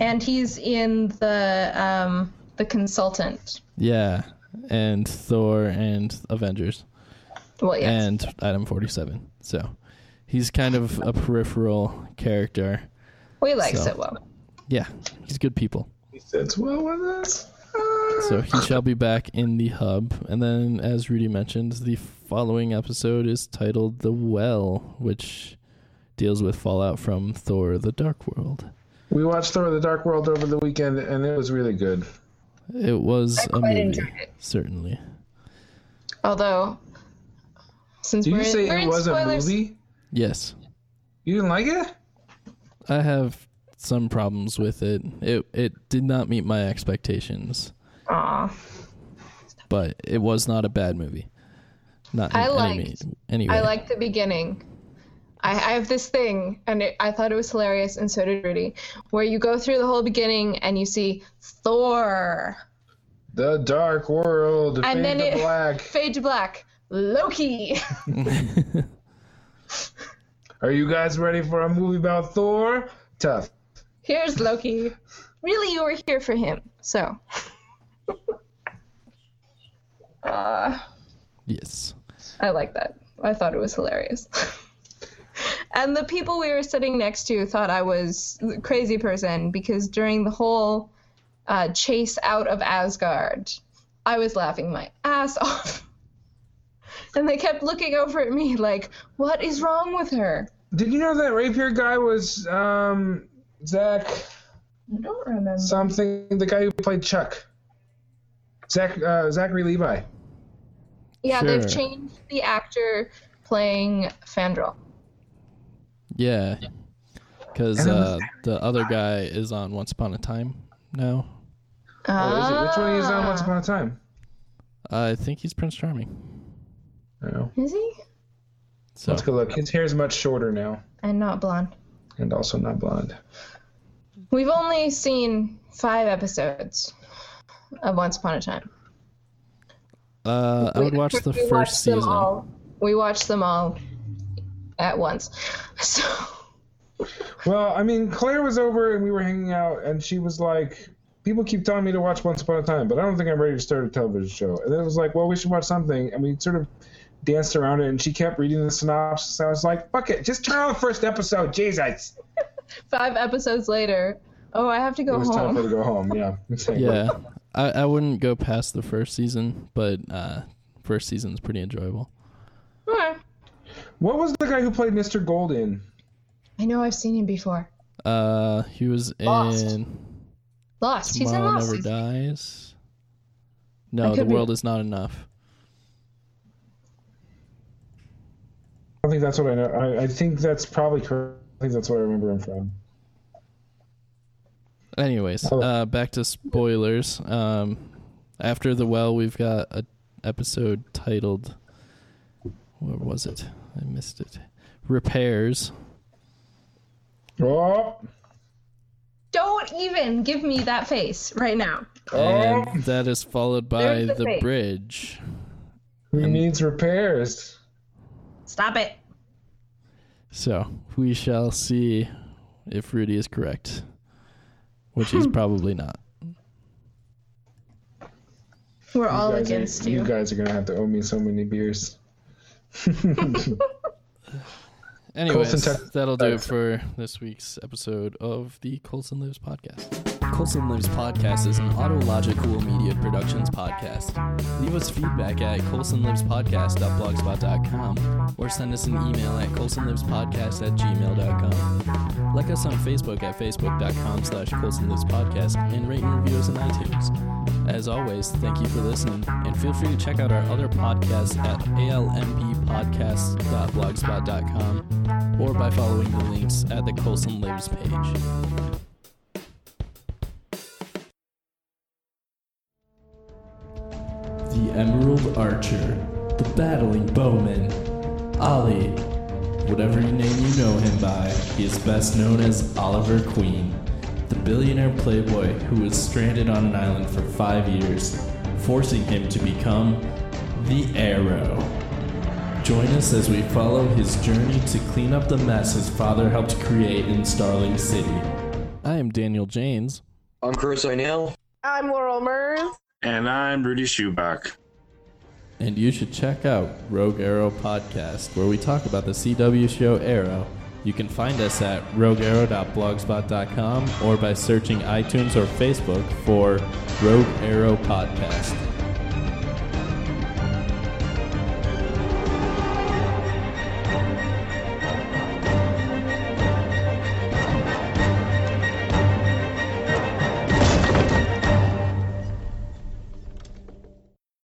And he's in the um the consultant. Yeah, and Thor and Avengers. Well, yes. And Item 47. So he's kind of a peripheral character. we like so- Sitwell. Yeah, he's good people. He fits well with us. So he shall be back in the hub. And then, as Rudy mentioned, the following episode is titled The Well, which deals with fallout from Thor the Dark World. We watched Thor: The Dark World over the weekend, and it was really good. It was I a quite movie, it. certainly. Although, since Did we're, you say we're it in was spoilers, a movie? Yes, You didn't like it? I have some problems with it. It it did not meet my expectations, Aw. but it was not a bad movie. Not I any liked- me- anyway. I like the beginning. I, I have this thing, and it, I thought it was hilarious, and so did Rudy, where you go through the whole beginning and you see Thor, The Dark World, and Fade then to it Black. fade to black. Loki. Are you guys ready for a movie about Thor? Tough. Here's Loki. Really, you were here for him, so. Uh, Yes. I like that. I thought it was hilarious. and the people we were sitting next to thought I was a crazy person because during the whole uh, chase out of Asgard, I was laughing my ass off. and they kept looking over at me like, what is wrong with her? Did you know that rapier guy was um, Zach I don't remember. something? The guy who played Chuck. Zach uh, Zachary Levi. Yeah, they've changed the actor playing Fandral. Yeah. Because uh, the other guy is on Once Upon a Time now. Oh, is it? Which one is on Once. Upon a Time? I think he's Prince Charming. I. Is he? So Let's go look. His hair is much shorter now, And not blonde. and also not blonde. We've only seen five episodes of Once Upon a Time. uh, I would watch the We first watched them season. all- we watched them all at once. So Well, I mean, Claire was over and we were hanging out, and she was like, "People keep telling me to watch Once Upon a Time, but I don't think I'm ready to start a television show." And then it was like, "Well, we should watch something," and we sort of danced around it, and she kept reading the synopsis. I was like, "Fuck it, just turn on the first episode, Jesus!" five episodes later, oh, I have to go It go was time for her to go home. Yeah. Yeah. I, I wouldn't go past the first season, but uh, first season's pretty enjoyable. Alright. What was the guy who played Mr. Gold in? I know I've seen him before. Uh, he was Lost. in Lost. He's in Tomorrow Lost. Never Dies. I No, the could be- world is not enough. I think that's what I know. I, I think that's probably correct. I think that's what I remember him from. Anyways, Oh. uh, back to spoilers. Um, after the well, we've got a episode titled, what was it? I missed it. Repairs. Oh, Don't even give me that face right now. And that is followed by There's the the bridge. who needs repairs? Stop it. So we shall see if Rudy is correct, which he's probably not. We're all guys are- against you you. guys are gonna have to owe me so many beers. Anyways, Coulson that'll do it for this week's episode of the Coulson Lives podcast. Coulson Lives podcast is an Autological Media Productions podcast. Leave us feedback at coulsonlivespodcast.blogspot.com or send us an email at coulsonlivespodcast at gmail.com. Like us on Facebook at facebook.com slash coulsonlivespodcast and rate and review us on iTunes. As always, thank you for listening, and feel free to check out our other podcasts at almpodcast.blogspot.com or by following the links at the Coulson Lives page. The Emerald Archer, the Battling Bowman, Ollie. Whatever name you know him by, he is best known as Oliver Queen, the billionaire playboy who was stranded on an island for five years, forcing him to become the Arrow. Join us as we follow his journey to clean up the mess his father helped create in Starling City. I am Daniel James. I'm Chris O'Neill. I'm Laurel Mers. And I'm Rudy Schubach. And you should check out Rogue Arrow Podcast, where we talk about the CW show Arrow. You can find us at roguearrow.blogspot.com or by searching iTunes or Facebook for Rogue Arrow Podcast.